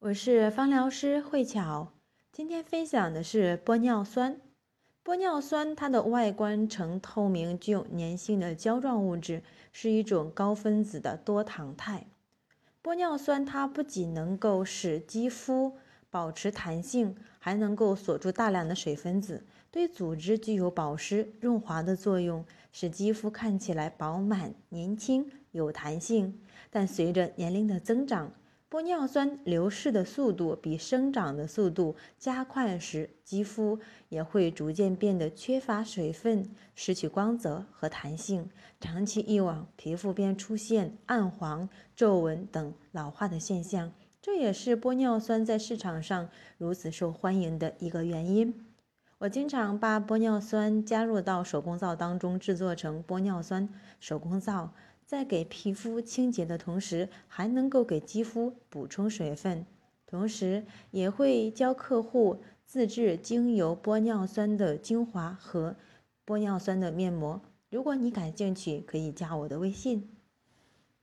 我是芳疗师慧巧，今天分享的是玻尿酸。玻尿酸它的外观呈透明、具有粘性的胶状物质，是一种高分子的多糖肽。玻尿酸它不仅能够使肌肤保持弹性，还能够锁住大量的水分子，对组织具有保湿、润滑的作用，使肌肤看起来饱满、年轻、有弹性。但随着年龄的增长，玻尿酸流失的速度比生长的速度加快时，肌肤也会逐渐变得缺乏水分，失去光泽和弹性。长期以往，皮肤便出现暗黄、皱纹等老化的现象。这也是玻尿酸在市场上如此受欢迎的一个原因。我经常把玻尿酸加入到手工皂当中，制作成玻尿酸手工皂。在给皮肤清洁的同时，还能够给肌肤补充水分，同时也会教客户自制精油玻尿酸的精华和玻尿酸的面膜。如果你感兴趣，可以加我的微信。